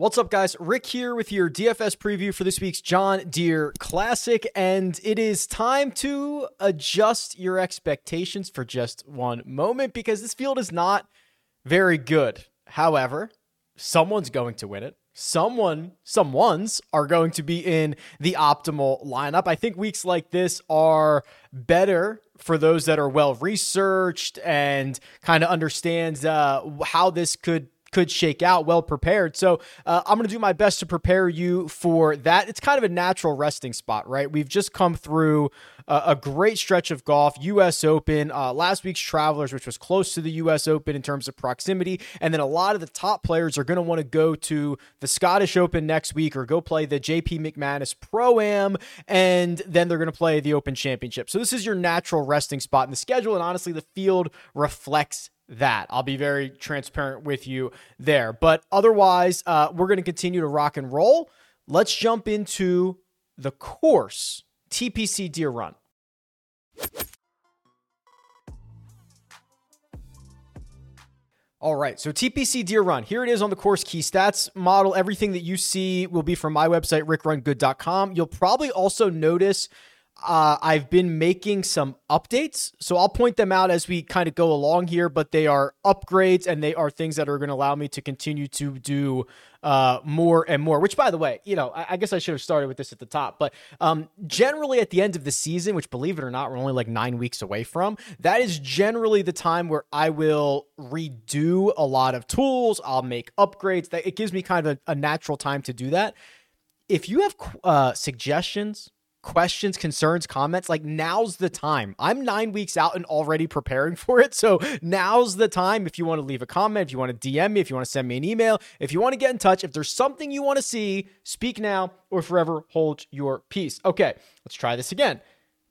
What's up, guys? Rick here with your DFS preview for this week's John Deere Classic, and it is time to adjust your expectations for just one moment because this field is not very good. However, someone's going to win it. Someone, someone's are going to be in the optimal lineup. I think weeks like this are better for those that are well researched and kind of understands uh, how this could could shake out well prepared. So uh, I'm going to do my best to prepare you for that. It's kind of a natural resting spot, right? We've just come through a, a great stretch of golf, U.S. Open, uh, last week's Travelers, which was close to the U.S. Open in terms of proximity, and then a lot of the top players are going to want to go to the Scottish Open next week or go play the J.P. McManus Pro Am, and then they're going to play the Open Championship. So this is your natural resting spot in the schedule, and honestly, the field reflects that. I'll be very transparent with you there. But otherwise, uh, we're going to continue to rock and roll. Let's jump into the course TPC Deere Run. All right, so TPC Deere Run. Here it is on the course key stats model. Everything that you see will be from my website, rickrungood.com. You'll probably also notice uh, I've been making some updates. So I'll point them out as we kind of go along here, but they are upgrades and they are things that are going to allow me to continue to do uh, more and more. Which, by the way, you know, I, I, guess I should have started with this at the top, but um, generally at the end of the season, which believe it or not, we're only like nine weeks away from, that is generally the time where I will redo a lot of tools. I'll make upgrades. That it gives me kind of a, a natural time to do that. If you have uh, suggestions, questions, concerns, comments, like now's the time. I'm nine weeks out and already preparing for it. So now's the time. If you want to leave a comment, if you want to DM me, if you want to send me an email, if you want to get in touch, if there's something you want to see, speak now or forever hold your peace. Okay, let's try this again.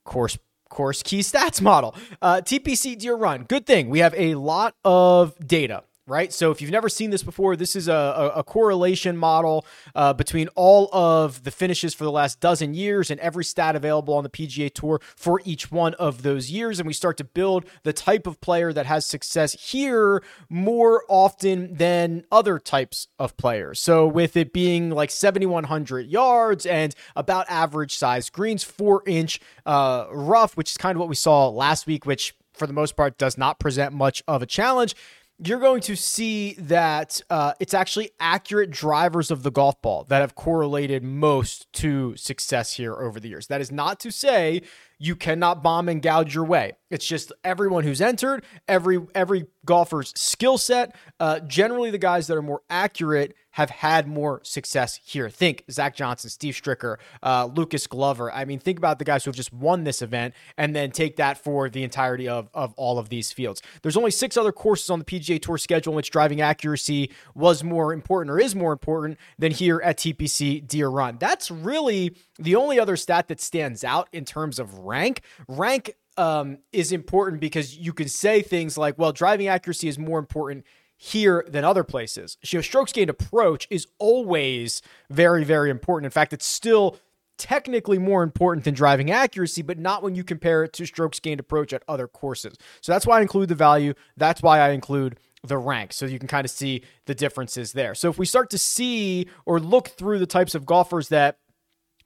Course course key stats model. Uh, TPC Deere Run. Good thing we have a lot of data right? So if you've never seen this before, this is a, a, a correlation model uh, between all of the finishes for the last dozen years and every stat available on the PGA Tour for each one of those years. And we start to build the type of player that has success here more often than other types of players. So with it being like 7,100 yards and about average size greens, four inch uh, rough, which is kind of what we saw last week, which for the most part does not present much of a challenge you're going to see that uh, it's actually accurate drivers of the golf ball that have correlated most to success here over the years. That is not to say you cannot bomb and gouge your way. It's just everyone who's entered, every every golfer's skill set. Uh, generally, the guys that are more accurate have had more success here. Think Zach Johnson, Steve Stricker, uh, Lucas Glover. I mean, think about the guys who have just won this event and then take that for the entirety of, of all of these fields. There's only six other courses on the PGA Tour schedule in which driving accuracy was more important or is more important than here at TPC Deere Run. That's really the only other stat that stands out in terms of rank. Rank um, is important because you can say things like, well, driving accuracy is more important here than other places. You know, strokes gained approach is always very, very important. In fact, it's still technically more important than driving accuracy, but not when you compare it to strokes gained approach at other courses. So that's why I include the value. That's why I include the rank. So you can kind of see the differences there. So if we start to see or look through the types of golfers that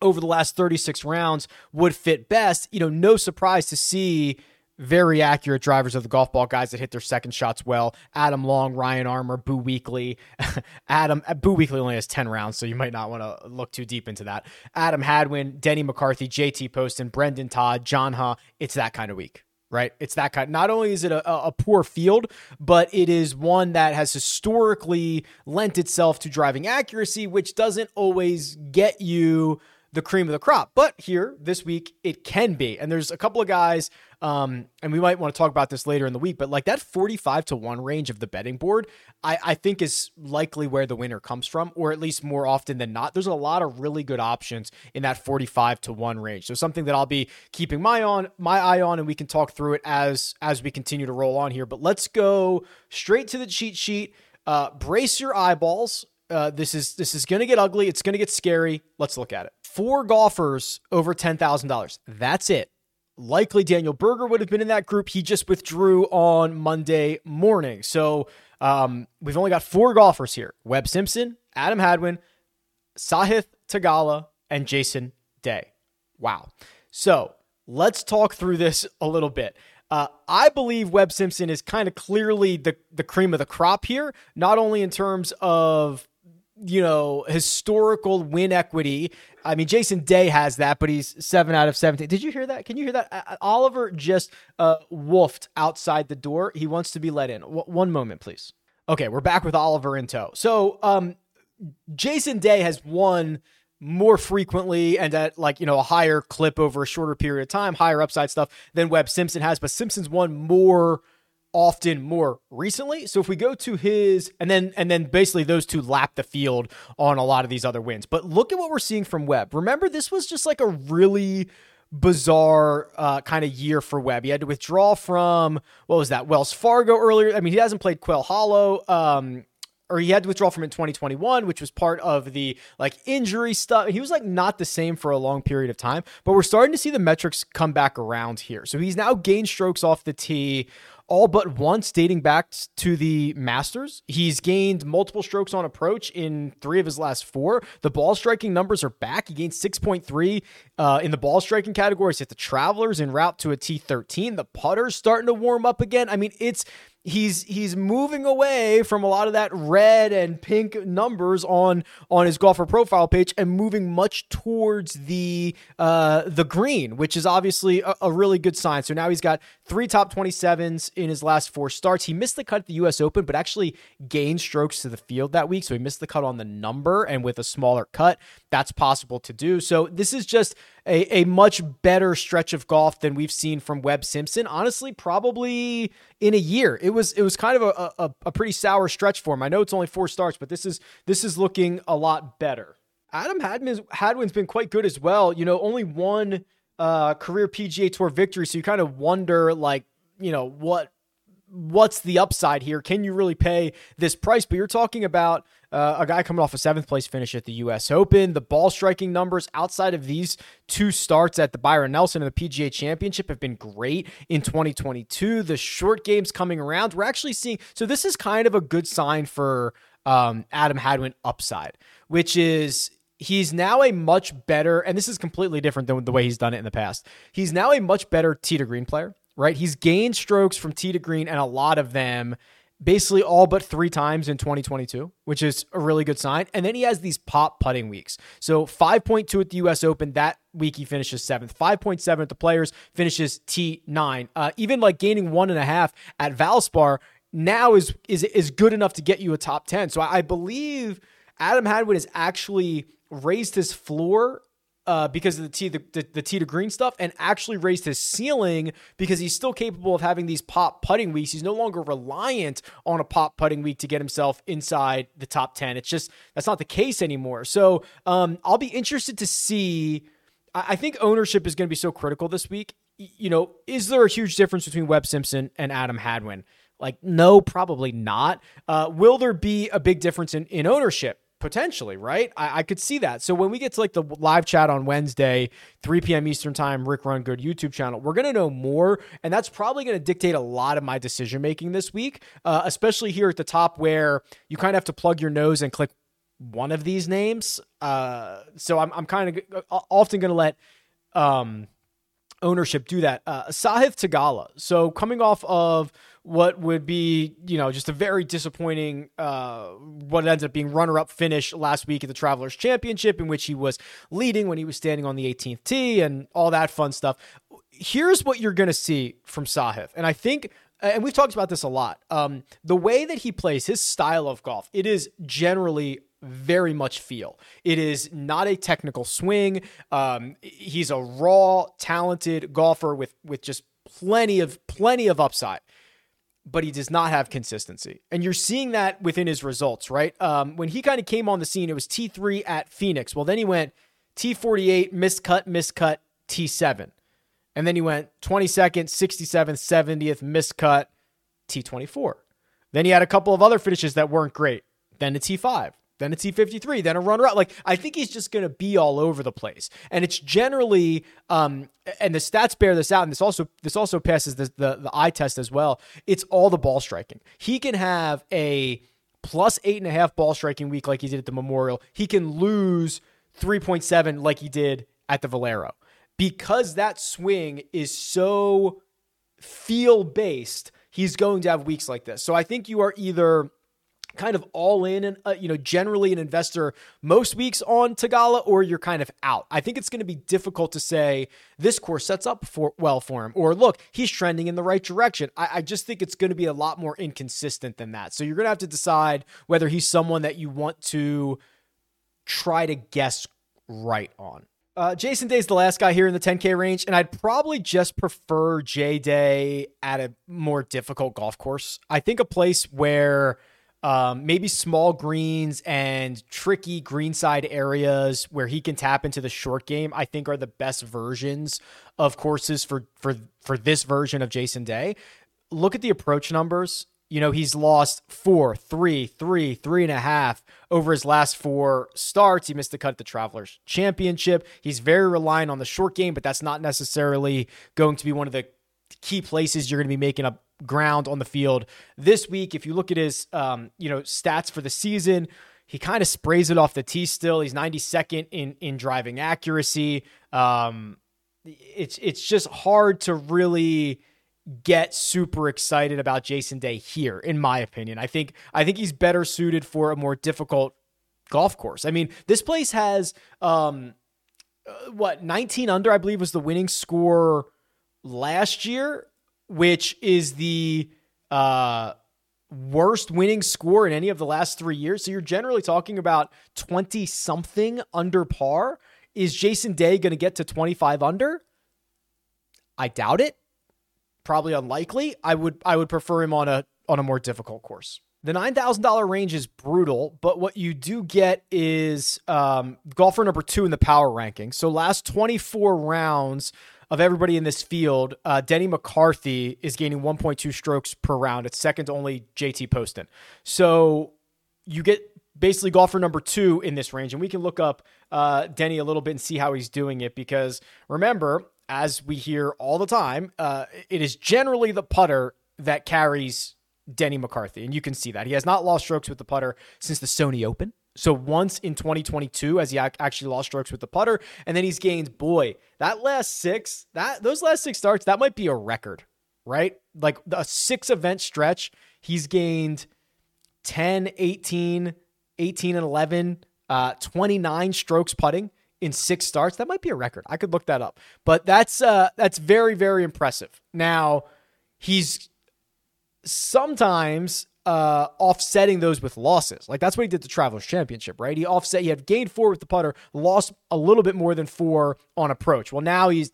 over the last 36 rounds would fit best, you know, no surprise to see very accurate drivers of the golf ball guys that hit their second shots well. Adam Long, Ryan Armour, Boo Weekley. Adam uh, Boo Weekley only has 10 rounds, so you might not want to look too deep into that. Adam Hadwin, Denny McCarthy, JT Poston, Brendon Todd, John Huh. It's that kind of week. Right, it's that kind. Not only is it a, a poor field, but it is one that has historically lent itself to driving accuracy, which doesn't always get you the cream of the crop. But here this week, it can be. And there's a couple of guys, um, and we might want to talk about this later in the week, but like that 45 to 1 range of the betting board, I, I think is likely where the winner comes from, or at least more often than not. There's a lot of really good options in that 45 to 1 range. So something that I'll be keeping my on my eye on, and we can talk through it as as we continue to roll on here. But let's go straight to the cheat sheet. Uh, brace your eyeballs. Uh, this is this is going to get ugly. It's going to get scary. Let's look at it four golfers over $10,000. That's it. Likely Daniel Berger would have been in that group. He just withdrew on Monday morning. So Um, we've only got four golfers here Webb Simpson, Adam Hadwin, Sahith Theegala, and Jason Day. Wow. So let's talk through this a little bit. Uh, I believe Webb Simpson is kind of clearly the, the cream of the crop here, not only in terms of you know, historical win equity. I mean, Jason Day has that, but he's seven out of 17. Did you hear that? Can you hear that? Uh, Oliver just uh, woofed outside the door. He wants to be let in. W- one moment, please. Okay, we're back with Oliver in tow. So, um, Jason Day has won more frequently and at like you know a higher clip over a shorter period of time, higher upside stuff than Webb Simpson has, but Simpson's won more often more recently. So if we go to his and then and then basically those two lap the field on a lot of these other wins. But look at what we're seeing from Webb. Remember this was just like a really bizarre uh, kind of year for Webb. He had to withdraw from what was that Wells Fargo earlier. I mean, he hasn't played Quail Hollow. Um, or he had to withdraw from in 2021, which was part of the like injury stuff. He was like not the same for a long period of time, but we're starting to see the metrics come back around here. So he's now gained strokes off the tee all but once dating back to the Masters. He's gained multiple strokes on approach in three of his last four. The ball striking numbers are back. He gained 6.3 uh, in the ball striking categories at the Travelers en route to a T13. The putter's starting to warm up again. I mean, it's he's he's moving away from a lot of that red and pink numbers on on his golfer profile page and moving much towards the uh the green which is obviously a, a, really good sign. So now he's got three top 27s in his last four starts. He missed the cut at the us open but actually gained strokes to the field that week. So he missed the cut on the number and with a smaller cut. That's possible to do. So this is just a, a much better stretch of golf than we've seen from Webb Simpson. Honestly, probably in a year. It was it was kind of a, a, a pretty sour stretch for him. I know it's only four starts, but this is this is looking a lot better. Adam Hadwin's, Hadwin's been quite good as well. You know, only one uh, career PGA Tour victory, so you kind of wonder like you know what what's the upside here? Can you really pay this price? But you're talking about uh, a guy coming off a seventh place finish at the U.S. Open. The ball striking numbers outside of these two starts at the Byron Nelson and the PGA Championship have been great in 2022. The short games coming around, we're actually seeing. So this is kind of a good sign for um, Adam Hadwin upside, which is he's now a much better, and this is completely different than the way he's done it in the past. He's now a much better tee to green player right? He's gained strokes from tee to green and a lot of them basically all but three times in 2022, which is a really good sign. And then he has these pop putting weeks. So 5.2 at the US Open. That week he finishes seventh. 5.7 at the Players, finishes T9. Uh, even like gaining one and a half at Valspar now is is is good enough to get you a top 10. So I, I believe Adam Hadwin has actually raised his floor uh, because of the tee the, the, the to green stuff and actually raised his ceiling because he's still capable of having these pop putting weeks. He's no longer reliant on a pop putting week to get himself inside the top 10. It's just that's not the case anymore. So um, I'll be interested to see. I, I think ownership is going to be so critical this week. You know, is there a huge difference between Webb Simpson and Adam Hadwin? Like, no, probably not. Uh, will there be a big difference in, in ownership? Potentially, right? I, I, could see that. So when we get to like the live chat on Wednesday, 3 p.m. Eastern Time, Rick Run Good YouTube channel, we're to know more. And that's probably to dictate a lot of my decision making this week, uh, especially here at the top where you kind of have to plug your nose and click one of these names. Uh, so I'm, I'm kind of often to let. Um, ownership do that. Uh, Sahith Theegala. So coming off of what would be, you know, just a very disappointing, uh, what ends up being runner up finish last week at the Travelers Championship, in which he was leading when he was standing on the 18th tee and all that fun stuff. Here's what you're going to see from Sahith. And I think and we've talked about this a lot. Um, the way that he plays, his style of golf, it is generally very much feel. It is not a technical swing. Um, he's a raw, talented golfer with with just plenty of plenty of upside, but he does not have consistency, and you're seeing that within his results. Right um, when he kind of came on the scene, it was T three at Phoenix. Well, then he went T forty eight, miscut, miscut, T seven, and then he went twenty second, sixty seventh, seventieth, miscut, T twenty four. Then he had a couple of other finishes that weren't great. Then to T5, then a T53, then a runner up. Like I think he's just going to be all over the place. And it's generally um and the stats bear this out and this also this also passes the the, the eye test as well. It's all the ball striking. He can have a plus eight and a half ball striking week like he did at the Memorial. He can lose 3.7 like he did at the Valero. Because that swing is so feel based, he's going to have weeks like this. So I think you are either kind of all in and uh, you know generally an investor most weeks on Theegala or you're kind of out. I think it's going to be difficult to say this course sets up for well for him or look he's trending in the right direction. I, I just think it's going to be a lot more inconsistent than that. So you're going to have to decide whether he's someone that you want to try to guess right on. Uh, Jason Day's the last guy here in the 10K range, and I'd probably just prefer J Day at a more difficult golf course. I think a place where um, maybe small greens and tricky greenside areas where he can tap into the short game, I think are the best versions of courses for for for this version of Jason Day. Look at the approach numbers. You know, he's lost four, three, three, three and a half over his last four starts. He missed the cut at the Travelers Championship. He's very reliant on the short game, but that's not necessarily going to be one of the key places you're going to be making up ground on the field this week. If you look at his, um, you know, stats for the season, he kind of sprays it off the tee. Still, he's 92nd in in driving accuracy. Um, it's it's just hard to really get super excited about Jason Day here, in my opinion. I think I think he's better suited for a more difficult golf course. I mean, this place has um, uh, what 19 under, I believe, was the winning score last year which is the uh, worst winning score in any of the last three years. So you're generally talking about 20 something under par. Is Jason Day going to get to 25 under? I doubt it. Probably unlikely. I would I would prefer him on a on a more difficult course. The $9,000 range is brutal, but what you do get is um, golfer number two in the power ranking. So, last 24 rounds, of everybody in this field, uh, Denny McCarthy is gaining 1.2 strokes per round. It's second only JT Poston. So you get basically golfer number two in this range. And we can look up uh, Denny a little bit and see how he's doing it because remember, as we hear all the time, uh, it is generally the putter that carries Denny McCarthy. And you can see that. He has not lost strokes with the putter since the Sony Open. So once in 2022, as he actually lost strokes with the putter, and then he's gained, boy, that last six, that those last six starts, that might be a record, right? Like a six event stretch, he's gained 10, 18, 18 and 11, uh, 29 strokes putting in six starts. That might be a record. I could look that up. But that's uh that's very, very impressive. Now, he's sometimes uh, offsetting those with losses. Like that's what he did the Travelers Championship, right? He offset, he had gained four with the putter, lost a little bit more than four on approach. Well, now he's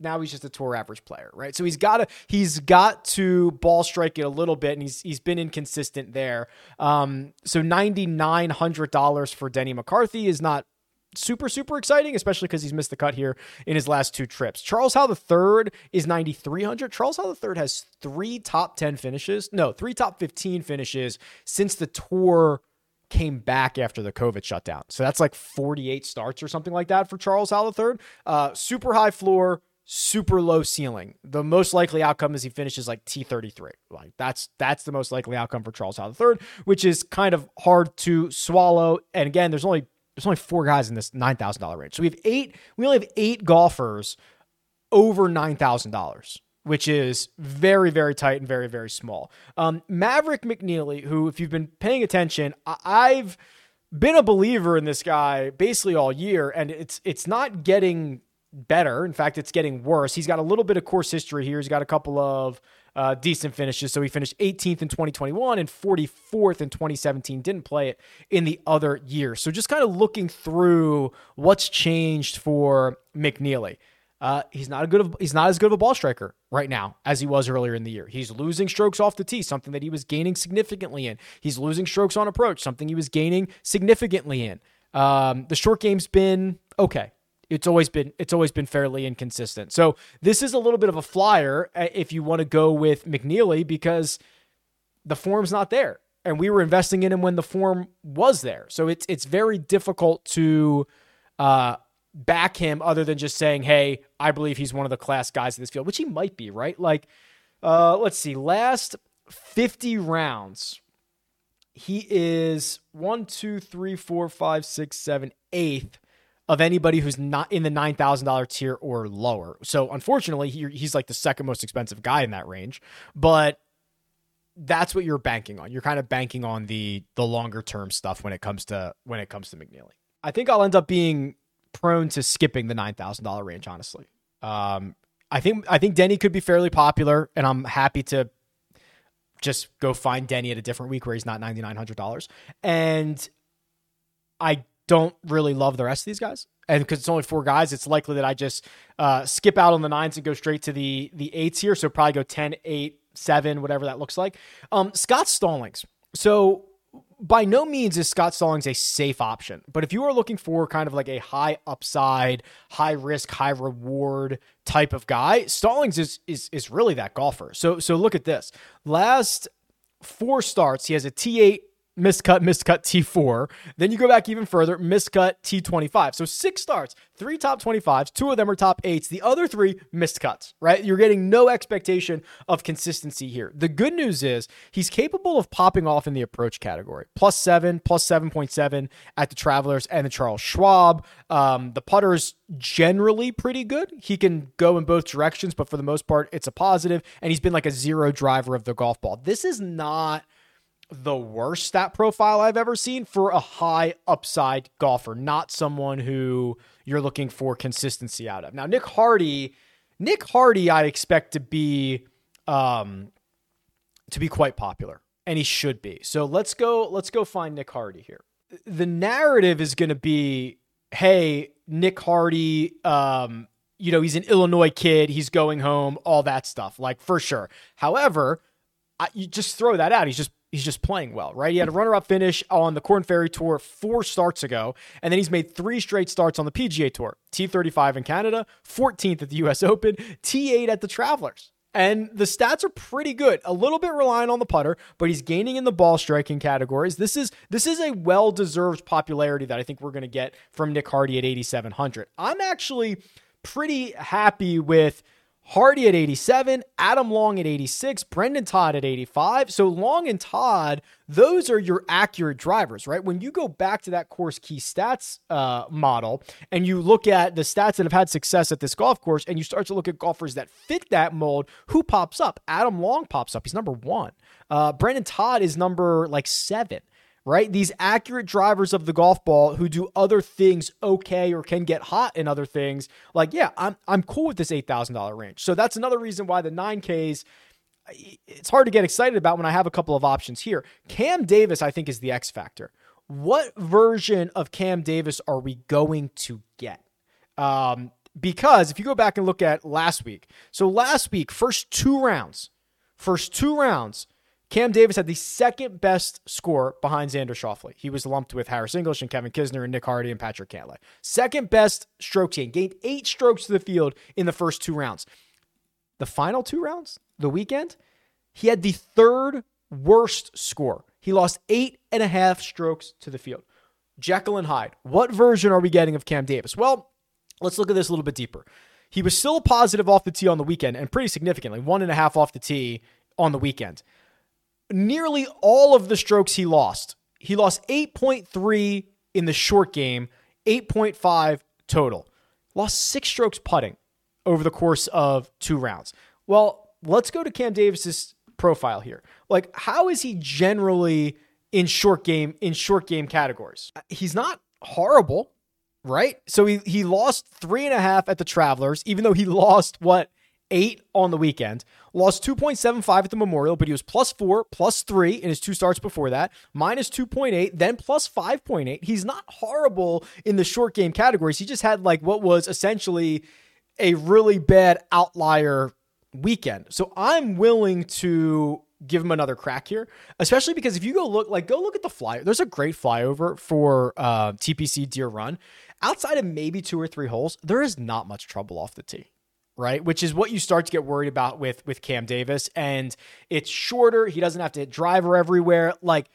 now he's just a tour average player, right? So he's got to he's got to ball strike it a little bit, and he's he's been inconsistent there. Um, so ninety nine hundred dollars for Denny McCarthy is not super super exciting especially because he's missed the cut here in his last two trips charles Howell III is 9300 charles Howell III has three top 10 finishes no three top 15 finishes since the tour came back after the covid shutdown so that's like 48 starts or something like that for charles Howell III uh, super high floor super low ceiling. The most likely outcome is he finishes like T33. Like that's that's the most likely outcome for Charles Howell III, which is kind of hard to swallow. And again, there's only there's only four guys in this nine thousand dollar range. So we have eight. We only have eight golfers over nine thousand dollars, which is very very tight and very very small. Um, Maverick McNealy, who if you've been paying attention, I- I've been a believer in this guy basically all year, and it's it's not getting better. In fact, it's getting worse. He's got a little bit of course history here. He's got a couple of uh, decent finishes. So he finished 18th in 2021 and 44th in 2017. Didn't play it in the other year. So just kind of looking through what's changed for McNealy. Uh, he's not a good. Of, he's not as good of a ball striker right now as he was earlier in the year. He's losing strokes off the tee, something that he was gaining significantly in. He's losing strokes on approach, something he was gaining significantly in. Um, the short game's been okay it's always been it's always been fairly inconsistent. So this is a little bit of a flyer uh, if you want to go with McNealy because the form's not there. and we were investing in him when the form was there. So it's it's very difficult to uh, back him other than just saying, "Hey, I believe he's one of the class guys in this field," which he might be, right? Like, uh, let's see, last fifty rounds, he is one, two, three, four, five, six, seven, eighth of anybody who's not in the nine thousand dollar tier or lower. So unfortunately, he, he's like the second most expensive guy in that range, but that's what you're banking on. You're kind of banking on the the longer term stuff when it comes to when it comes to McNealy. I think I'll end up being prone to skipping the nine thousand dollar range. Honestly, um, I think I think Denny could be fairly popular, and I'm happy to just go find Denny at a different week where he's not ninety nine hundred dollars. And I don't really love the rest of these guys. And because it's only four guys, it's likely that I just uh, skip out on the nines and go straight to the the eights here. So probably go 10, 8, 7, whatever that looks like. Um, Scott Stallings. So by no means is Scott Stallings a safe option, but if you are looking for kind of like a high upside, high risk, high reward type of guy, Stallings is is is really that golfer. So so look at this. Last four starts, he has a T8 miscut, miscut T4. Then you go back even further, miscut T25. So six starts, three top 25s, two of them are top eights, the other three missed cuts, right? You're getting no expectation of consistency here. The good news is he's capable of popping off in the approach category. Plus seven, plus 7.7 at the Travelers and the Charles Schwab. Um, the putter is generally pretty good. He can go in both directions, but for the most part, it's a positive, and he's been like a zero driver of the golf ball. This is not the worst stat profile I've ever seen for a high upside golfer, not someone who you're looking for consistency out of. Now, Nick Hardy, Nick Hardy, I expect to be um, to be quite popular, and he should be. So let's go. Let's go find Nick Hardy here. The narrative is going to be, hey, Nick Hardy. Um, you know, he's an Illinois kid. He's going home. All that stuff, like for sure. However, I, you just throw that out. He's just he's just playing well, right? He had a runner-up finish on the Korn Ferry Tour four starts ago, and then he's made three straight starts on the PGA Tour: T35 in Canada, 14th at the U.S. Open, T8 at the Travelers. And the stats are pretty good. A little bit relying on the putter, but he's gaining in the ball striking categories. This is this is a well-deserved popularity that I think we're going to get from Nick Hardy at 8700. I'm actually pretty happy with Hardy at 87, Adam Long at 86, Brendon Todd at 85. So Long and Todd, those are your accurate drivers, right? When you go back to that course key stats uh, model and you look at the stats that have had success at this golf course and you start to look at golfers that fit that mold, who pops up? Adam Long pops up. He's number one. Uh, Brendon Todd is number like seven right? These accurate drivers of the golf ball who do other things okay or can get hot in other things. Like, yeah, I'm I'm cool with this eight thousand dollar range. So that's another reason why the nine Ks. It's hard to get excited about when I have a couple of options here. Cam Davis, I think, is the X factor. What version of Cam Davis are we going to get? Um, because if you go back and look at last week, so last week, first two rounds, first two rounds, Cam Davis had the second best score behind Xander Schauffele. He was lumped with Harris English and Kevin Kisner and Nick Hardy and Patrick Cantlay. Second best stroke gain. Gained eight strokes to the field in the first two rounds. The final two rounds, the weekend, he had the third worst score. He lost eight and a half strokes to the field. Jekyll and Hyde. What version are we getting of Cam Davis? Well, let's look at this a little bit deeper. He was still positive off the tee on the weekend and pretty significantly, one and a half off the tee on the weekend nearly all of the strokes he lost. He lost 8.3 in the short game, 8.5 total. Lost six strokes putting over the course of two rounds. Well, let's go to Cam Davis's profile here. Like, how is he generally in short game in short game categories? He's not horrible, right? So he he lost three and a half at the Travelers, even though he lost what eight on the weekend. Lost 2.75 at the Memorial, but he was plus four, plus three in his two starts before that, minus 2.8, then plus 5.8. He's not horrible in the short game categories. He just had like what was essentially a really bad outlier weekend. So I'm willing to give him another crack here, especially because if you go look, like, go look at the flyer. There's a great flyover for uh, TPC Deere Run. Outside of maybe two or three holes, there is not much trouble off the tee right? Which is what you start to get worried about with with Cam Davis. And it's shorter. He doesn't have to hit driver everywhere. Like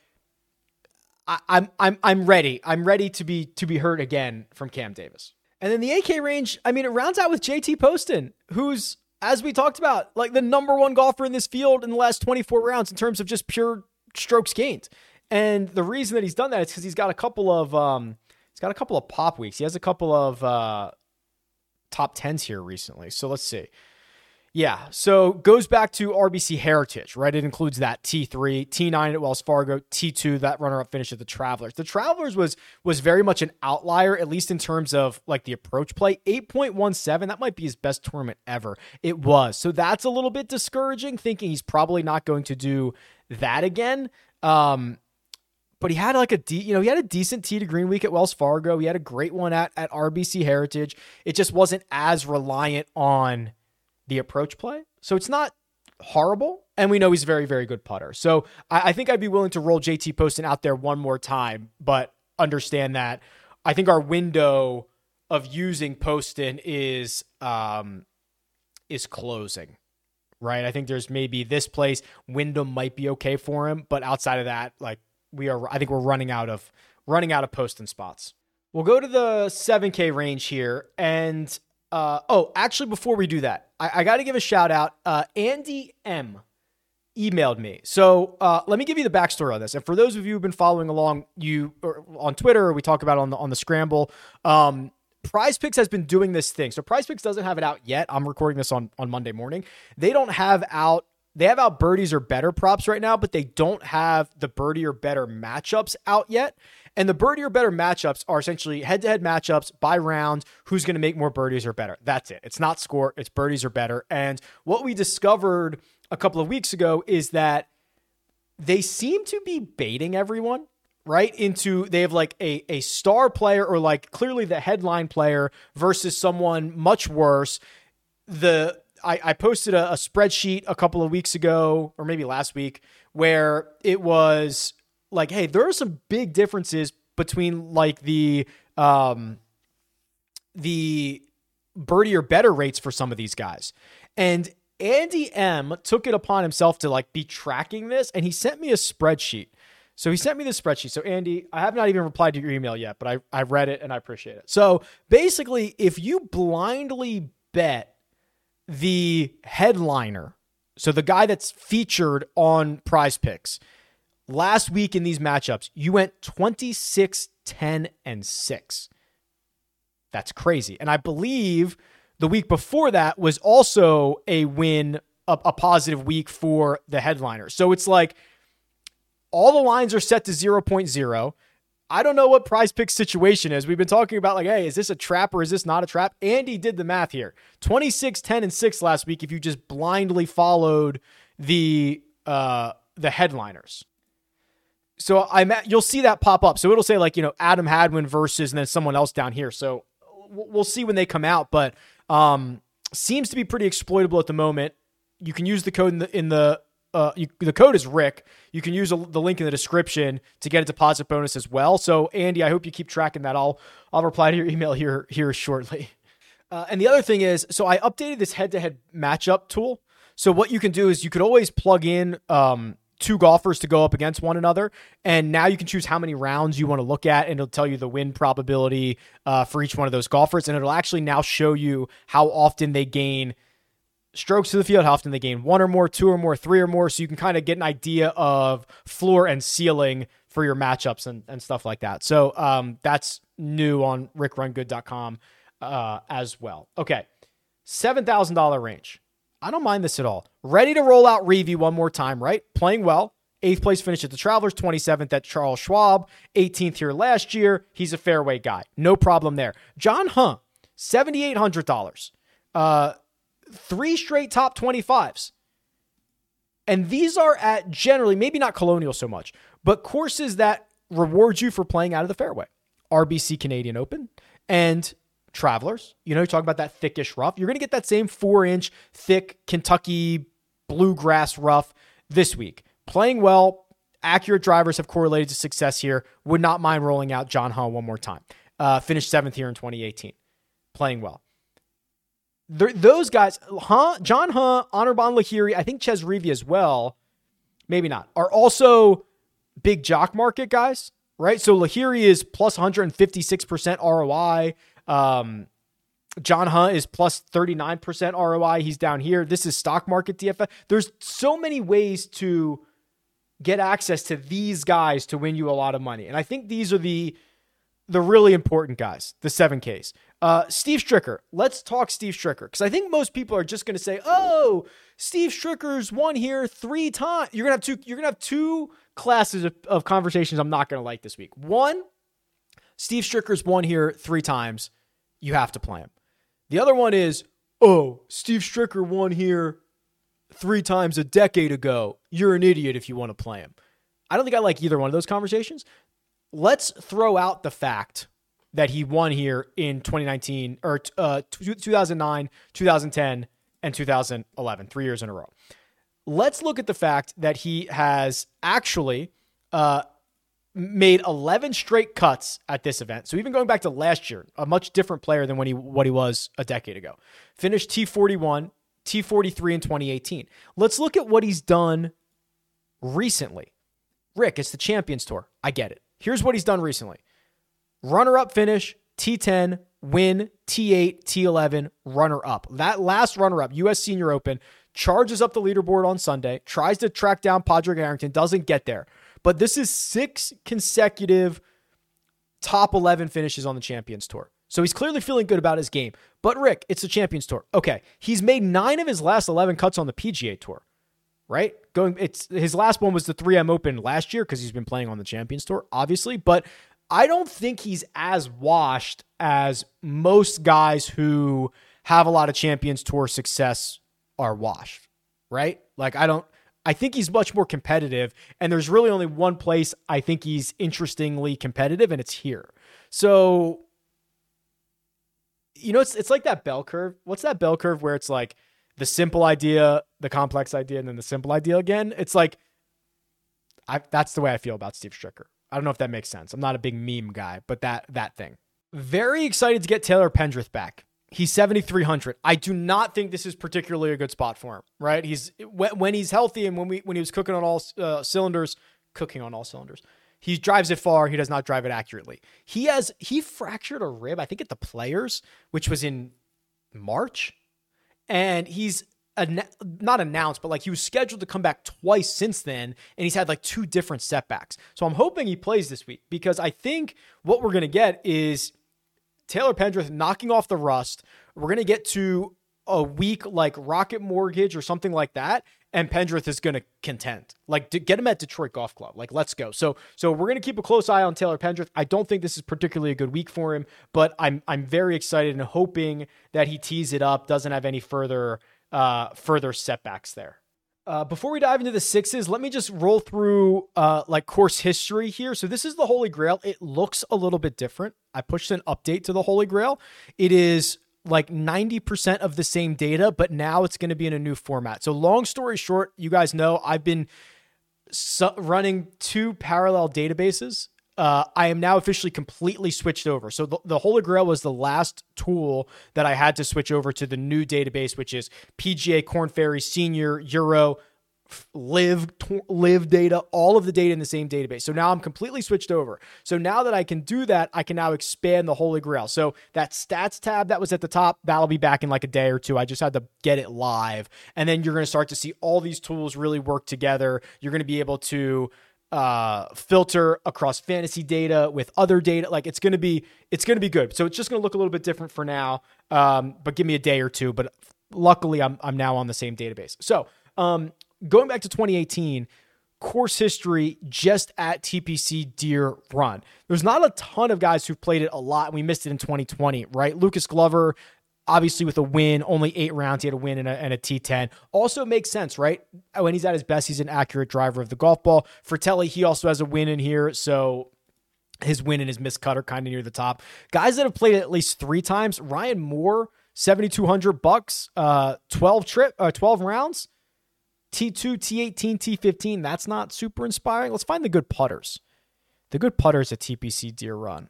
I, I'm I'm I'm ready. I'm ready to be to be heard again from Cam Davis. And then the AK range, I mean, it rounds out with JT Poston, who's as we talked about, like the number one golfer in this field in the last 24 rounds in terms of just pure strokes gained. And the reason that he's done that is because he's got a couple of um, he's got a couple of pop weeks. He has a couple of uh, top tens here recently. So let's see. Yeah, so goes back to RBC Heritage, right? It includes that T3, T9 at Wells Fargo, T2, that runner-up finish at the Travelers. The Travelers was was very much an outlier, at least in terms of like the approach play. 8.17, that might be his best tournament ever. It was. So that's a little bit discouraging, thinking he's probably not going to do that again. Um, but he had like a de- you know he had a decent tee to green week at Wells Fargo. He had a great one at at RBC Heritage. It just wasn't as reliant on the approach play. So it's not horrible. And we know he's a very, very good putter. So I, I think I'd be willing to roll JT Poston out there one more time, but understand that I think our window of using Poston is um is closing. Right. I think there's maybe this place Wyndham might be okay for him, but outside of that, like we are I think we're running out of running out of Poston spots. We'll go to the 7K range here. And uh, oh, actually, before we do that, I, I got to give a shout out. Uh, Andy M emailed me. So uh, let me give you the backstory on this. And for those of you who've been following along, you on Twitter, we talk about on the on the scramble. Um, Prize Picks has been doing this thing. So Prize Picks doesn't have it out yet. I'm recording this on on Monday morning. They don't have out. They have out birdies or better props right now, but they don't have the birdie or better matchups out yet. And the birdie or better matchups are essentially head to head matchups by round. Who's going to make more birdies or better? That's it. It's not score, it's birdies or better. And what we discovered a couple of weeks ago is that they seem to be baiting everyone right into they have like a, a star player or like clearly the headline player versus someone much worse the i, I posted a, a spreadsheet a couple of weeks ago or maybe last week where it was like, hey, there are some big differences between like the um the birdie or better rates for some of these guys. And Andy M took it upon himself to like be tracking this and he sent me a spreadsheet. So he sent me this spreadsheet. So Andy, I have not even replied to your email yet, but I I read it and I appreciate it. So basically, if you blindly bet the headliner, so the guy that's featured on Prize Picks, last week in these matchups, you went 26, 10, and 6. That's crazy. And I believe the week before that was also a win, a, a positive week for the headliner. So it's like all the lines are set to 0.0. I don't know what prize pick situation is. We've been talking about like, hey, is this a trap or is this not a trap? Andy did the math here. 26, 10, and 6 last week if you just blindly followed the uh the headliners. So I'm at, you'll see that pop up. So it'll say like you know Adam Hadwin versus and then someone else down here. So we'll see when they come out, but um, seems to be pretty exploitable at the moment. You can use the code in the in the uh, you, the code is Rick. You can use a, the link in the description to get a deposit bonus as well. So Andy, I hope you keep tracking that. I'll I'll reply to your email here here shortly. Uh, and the other thing is, so I updated this head to head matchup tool. So what you can do is you could always plug in um, two golfers to go up against one another. And now you can choose how many rounds you want to look at, and it'll tell you the win probability uh, for each one of those golfers. And it'll actually now show you how often they gain strokes to the field, how often they gain one or more, two or more, three or more. So you can kind of get an idea of floor and ceiling for your matchups and, and stuff like that. So um, that's new on rickrungood.com uh, as well. Okay. $7,000 range. I don't mind this at all. Ready to roll out Reavie one more time, right? Playing well. Eighth place finish at the Travelers, 27th at Charles Schwab, 18th here last year. He's a fairway guy. No problem there. John Huh, $7,800. Uh, three straight top 25s. And these are at generally, maybe not colonial so much, but courses that reward you for playing out of the fairway. RBC Canadian Open and travelers. You know, you talk about that thickish rough. You're going to get that same four inch thick Kentucky bluegrass rough this week. Playing well, accurate drivers have correlated to success here. Would not mind rolling out John Huh one more time. Uh, finished seventh here in 2018. Playing well. Those guys, huh? John Huh, Anirban Lahiri, I think Chez Reavie as well, maybe not, are also big jock market guys. right? So Lahiri is plus 156% ROI. Um, John Huh is plus 39% ROI. He's down here. This is stock market DFS. There's so many ways to get access to these guys to win you a lot of money. And I think these are the the really important guys, the 7Ks. Uh, Steve Stricker. Let's talk Steve Stricker because I think most people are just going to say, "Oh, Steve Stricker's won here three times." You're gonna have two. You're gonna have two classes of, of conversations. I'm not to like this week. One, Steve Stricker's won here three times. You have to play him. The other one is, oh, Steve Stricker won here three times a decade ago. You're an idiot if you want to play him. I don't think I like either one of those conversations. Let's throw out the fact that he won here in 2019 or uh, 2009, 2010, and 2011, three years in a row. Let's look at the fact that he has actually uh, made 11 straight cuts at this event. So even going back to last year, a much different player than when he what he was a decade ago. Finished T41, T43 in 2018. Let's look at what he's done recently. Rick, it's the Champions Tour. I get it. Here's what he's done recently. Runner up finish, T10, win, T8, T11, runner up. That last runner up, US Senior Open, charges up the leaderboard on Sunday, tries to track down Padraig Harrington, doesn't get there. But this is six consecutive top 11 finishes on the Champions Tour. So he's clearly feeling good about his game. But Rick, it's the Champions Tour. Okay, he's made nine of his last 11 cuts on the PGA Tour, right? Going, it's his last one was the 3M Open last year because he's been playing on the Champions Tour, obviously. But I don't think he's as washed as most guys who have a lot of Champions Tour success are washed, right? Like I don't I think he's much more competitive. And there's really only one place I think he's interestingly competitive, and it's here. So, you know, it's it's like that bell curve. What's that bell curve where it's like the simple idea, the complex idea, and then the simple idea again? It's like I that's the way I feel about Steve Stricker. I don't know if that makes sense. I'm not a big meme guy, but that that thing. Very excited to get Taylor Pendrith back. He's 7,300. I do not think this is particularly a good spot for him, right? He's when he's healthy and when we when he was cooking on all uh, cylinders, cooking on all cylinders. He drives it far. He does not drive it accurately. He has he fractured a rib, I think, at the Players, which was in March, and he's not announced, but like he was scheduled to come back twice since then, and he's had like two different setbacks. So I'm hoping he plays this week because I think what we're gonna get is Taylor Pendrith knocking off the rust. We're going to get to a week like Rocket Mortgage or something like that, and Pendrith is going to contend. Like get him at Detroit Golf Club. Like let's go. So so we're going to keep a close eye on Taylor Pendrith. I don't think this is particularly a good week for him, but I'm I'm very excited and hoping that he tees it up, doesn't have any further uh further setbacks there. Uh, before we dive into the sixes, let me just roll through uh, like course history here. So this is the Holy Grail. It looks a little bit different. I pushed an update to the Holy Grail. It is like 90% of the same data, but now it's going to be in a new format. So long story short, you guys know I've been su- running two parallel databases uh, I am now officially completely switched over. So the, the Holy Grail was the last tool that I had to switch over to the new database, which is PGA Korn Ferry Senior Euro LIV LIV data all of the data in the same database so now i'm completely switched over so now that i can do that i can now expand the holy grail so that stats tab that was at the top that'll be back in like a day or two i just had to get it live and then you're going to start to see all these tools really work together you're going to be able to uh, filter across fantasy data with other data. Like it's going to be, it's going to be good. So it's just going to look a little bit different for now. Um, but give me a day or two. But luckily, I'm I'm now on the same database. So um, going back to 2018 course history just at TPC Deere Run. There's not a ton of guys who've played it a lot. and We missed it in 2020, right? Lucas Glover obviously with a win, only eight rounds, he had a win and a, and a T10. Also makes sense, right? When he's at his best, he's an accurate driver of the golf ball. Frittelli, he also has a win in here, so his win and his missed cut are kind of near the top. Guys that have played at least three times, Ryan Moore, 7,200 bucks, uh, 12 trip, uh, 12 rounds. T2, T18, T15. That's not super inspiring. Let's find the good putters. The good putters at TPC Deere Run.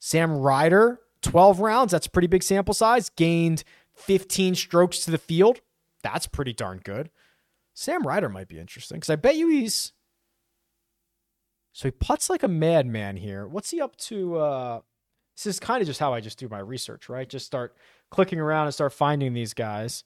Sam Ryder, 12 rounds, that's pretty big sample size. Gained 15 strokes to the field. That's pretty darn good. Sam Ryder might be interesting because I bet you he's So he puts like a madman here. What's he up to? Uh, this is kind of just how I just do my research, right? Just start clicking around and start finding these guys.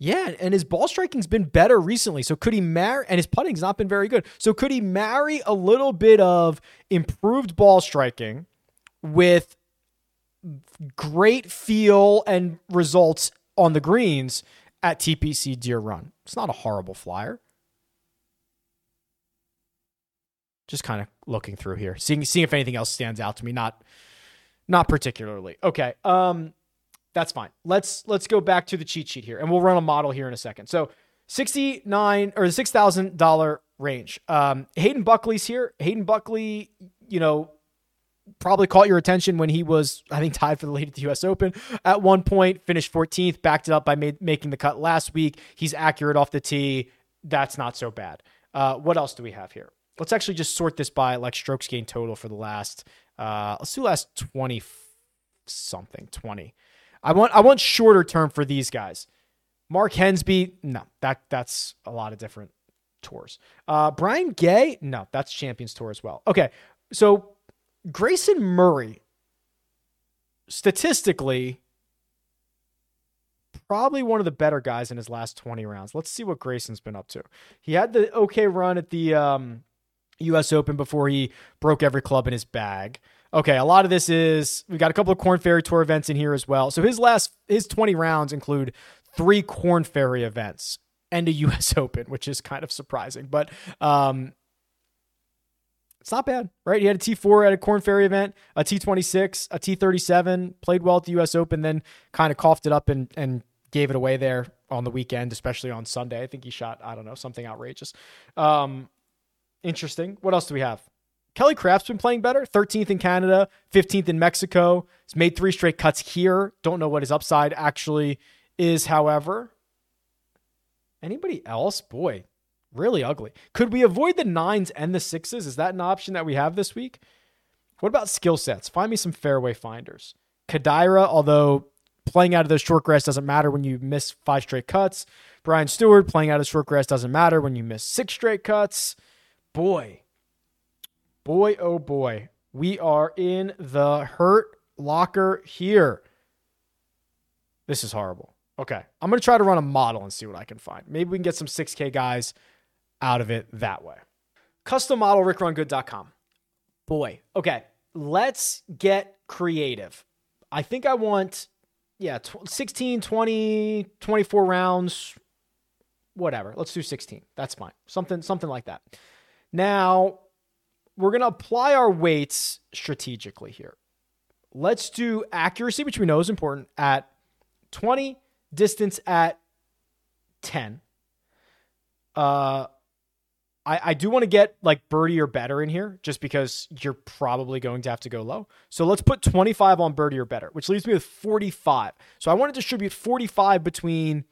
Yeah, and his ball striking's been better recently. So could he marry and his putting's not been very good. So could he marry a little bit of improved ball striking with great feel and results on the greens at TPC Deere Run? It's not a horrible flyer. Just kind of looking through here, seeing seeing if anything else stands out to me. Not not particularly. Okay. Um that's fine. Let's let's go back to the cheat sheet here, and we'll run a model here in a second. So, sixty nine or the six thousand dollar range. Um, Hayden Buckley's here. Hayden Buckley, you know, probably caught your attention when he was, I think, tied for the lead at the U.S. Open at one point. Finished 14th, backed it up by making the cut last week. He's accurate off the tee. That's not so bad. Uh, what else do we have here? Let's actually just sort this by like strokes gain total for the last. Uh, let's do last 20 something 20. I want I want shorter term for these guys. Mark Hensby, no, that that's a lot of different tours. Uh, Brian Gay, no, that's Champions Tour as well. Okay, so Grayson Murray, statistically, probably one of the better guys in his last 20 rounds. Let's see what Grayson's been up to. He had the okay run at the um, U.S. Open before he broke every club in his bag. Okay, a lot of this is we've got a couple of Corn Ferry Tour events in here as well. So his last his 20 rounds include three Corn Ferry events and a US Open, which is kind of surprising, but um it's not bad, right? He had a T4 at a Corn Ferry event, a T26, a T37, played well at the US Open, then kind of coughed it up and and gave it away there on the weekend, especially on Sunday. I think he shot, I don't know, something outrageous. Um interesting. What else do we have? Kelly Kraft's been playing better. 13th in Canada, 15th in Mexico. He's made three straight cuts here. Don't know what his upside actually is, however. Anybody else? Boy, really ugly. Could we avoid the nines and the sixes? Is that an option that we have this week? What about skill sets? Find me some fairway finders. Kadira, although playing out of the short grass doesn't matter when you miss five straight cuts. Brian Stuard playing out of short grass doesn't matter when you miss six straight cuts. Boy, boy, oh boy, we are in the hurt locker here. This is horrible. Okay. I'm going to try to run a model and see what I can find. Maybe we can get some 6K guys out of it that way. Custom model, rickrungood.com. Boy. Okay. Let's get creative. I think I want, yeah, 16, 20, 24 rounds, whatever. Let's do 16. That's fine. Something, something like that. Now, we're going to apply our weights strategically here. Let's do accuracy, which we know is important, at 20, distance at 10. Uh, I, I do want to get like birdie or better in here just because you're probably going to have to go low. So let's put 25 on birdie or better, which leaves me with 45. So I want to distribute 45 between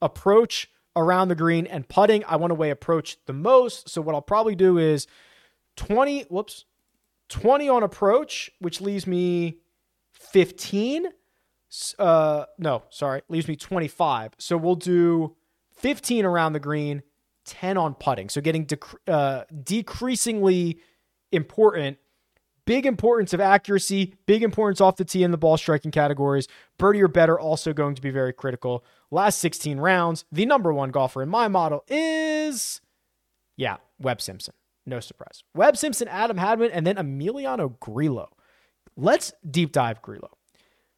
approach around the green and putting. I want to weigh approach the most. So what I'll probably do is 20, whoops, 20 on approach, which leaves me 15. Uh, no, sorry, leaves me 25. So we'll do 15 around the green, 10 on putting. So getting dec- uh, decreasingly important. Big importance of accuracy, big importance off the tee in the ball striking categories. Birdie or better also going to be very critical. Last 16 rounds, the number one golfer in my model is, yeah, Webb Simpson. No surprise. Webb Simpson, Adam Hadwin, and then Emiliano Grillo. Let's deep dive Grillo.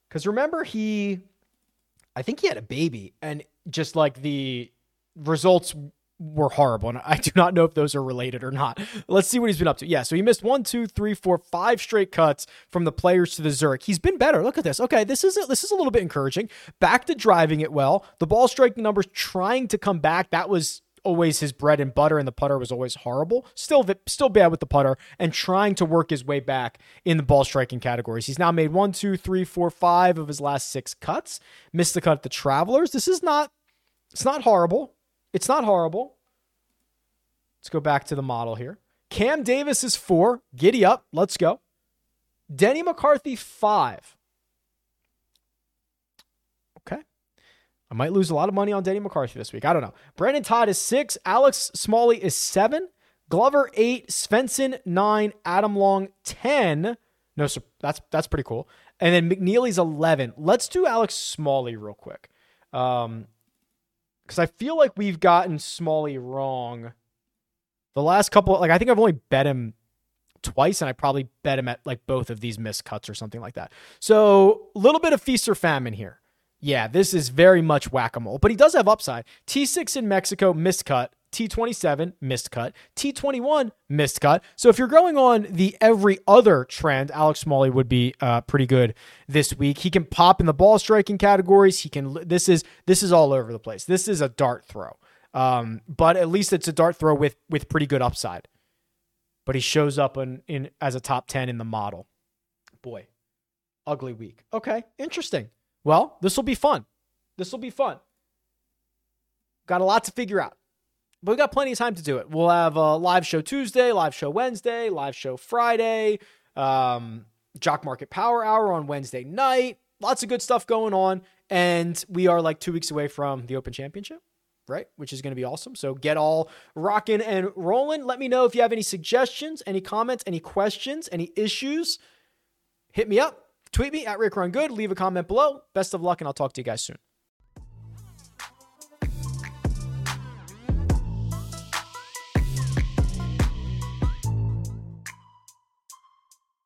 Because remember, he, I think he had a baby, and just like the results were horrible. And I do not know if those are related or not. Let's see what he's been up to. Yeah, so he missed one, two, three, four, five straight cuts from the players to the Zurich. He's been better. Look at this. Okay, this is a, this is a little bit encouraging. Back to driving it well. The ball striking numbers trying to come back. That was always his bread and butter, and the putter was always horrible. Still, still bad with the putter, and trying to work his way back in the ball striking categories. He's now made one, two, three, four, five of his last six cuts. Missed the cut at the Travelers. This is not. It's not horrible. It's not horrible. Let's go back to the model here. Cam Davis is four. Giddy up. Let's go. Denny McCarthy, five. I might lose a lot of money on Denny McCarthy this week. I don't know. Brendon Todd is six. Alex Smalley is seven. Glover eight, Svensson nine, Adam Long ten. No, so that's that's pretty cool. And then McNealy's eleven. Let's do Alex Smalley real quick, um, because I feel like we've gotten Smalley wrong. The last couple, like I think I've only bet him twice, and I probably bet him at like both of these missed cuts or something like that. So a little bit of feast or famine here. Yeah, this is very much whack a mole, but he does have upside. T6 in Mexico, missed cut. T27, missed cut. T21, missed cut. So if you're going on the every other trend, Alex Smalley would be uh, pretty good this week. He can pop in the ball striking categories. He can. This is this is all over the place. This is a dart throw, um, but at least it's a dart throw with with pretty good upside. But he shows up in, in as a top ten in the model. Boy, ugly week. Okay, interesting. Well, this will be fun. This will be fun. Got a lot to figure out but we got plenty of time to do it. We'll have a live show Tuesday, live show Wednesday, live show Friday, um, Jock Market Power Hour on Wednesday night. Lots of good stuff going on. And we are like two weeks away from the Open Championship, right? Which is going to be awesome. So get all rocking and rolling. Let me know if you have any suggestions, any comments, any questions, any issues. Hit me up, tweet me at Rick Run Good, leave a comment below. Best of luck, and I'll talk to you guys soon.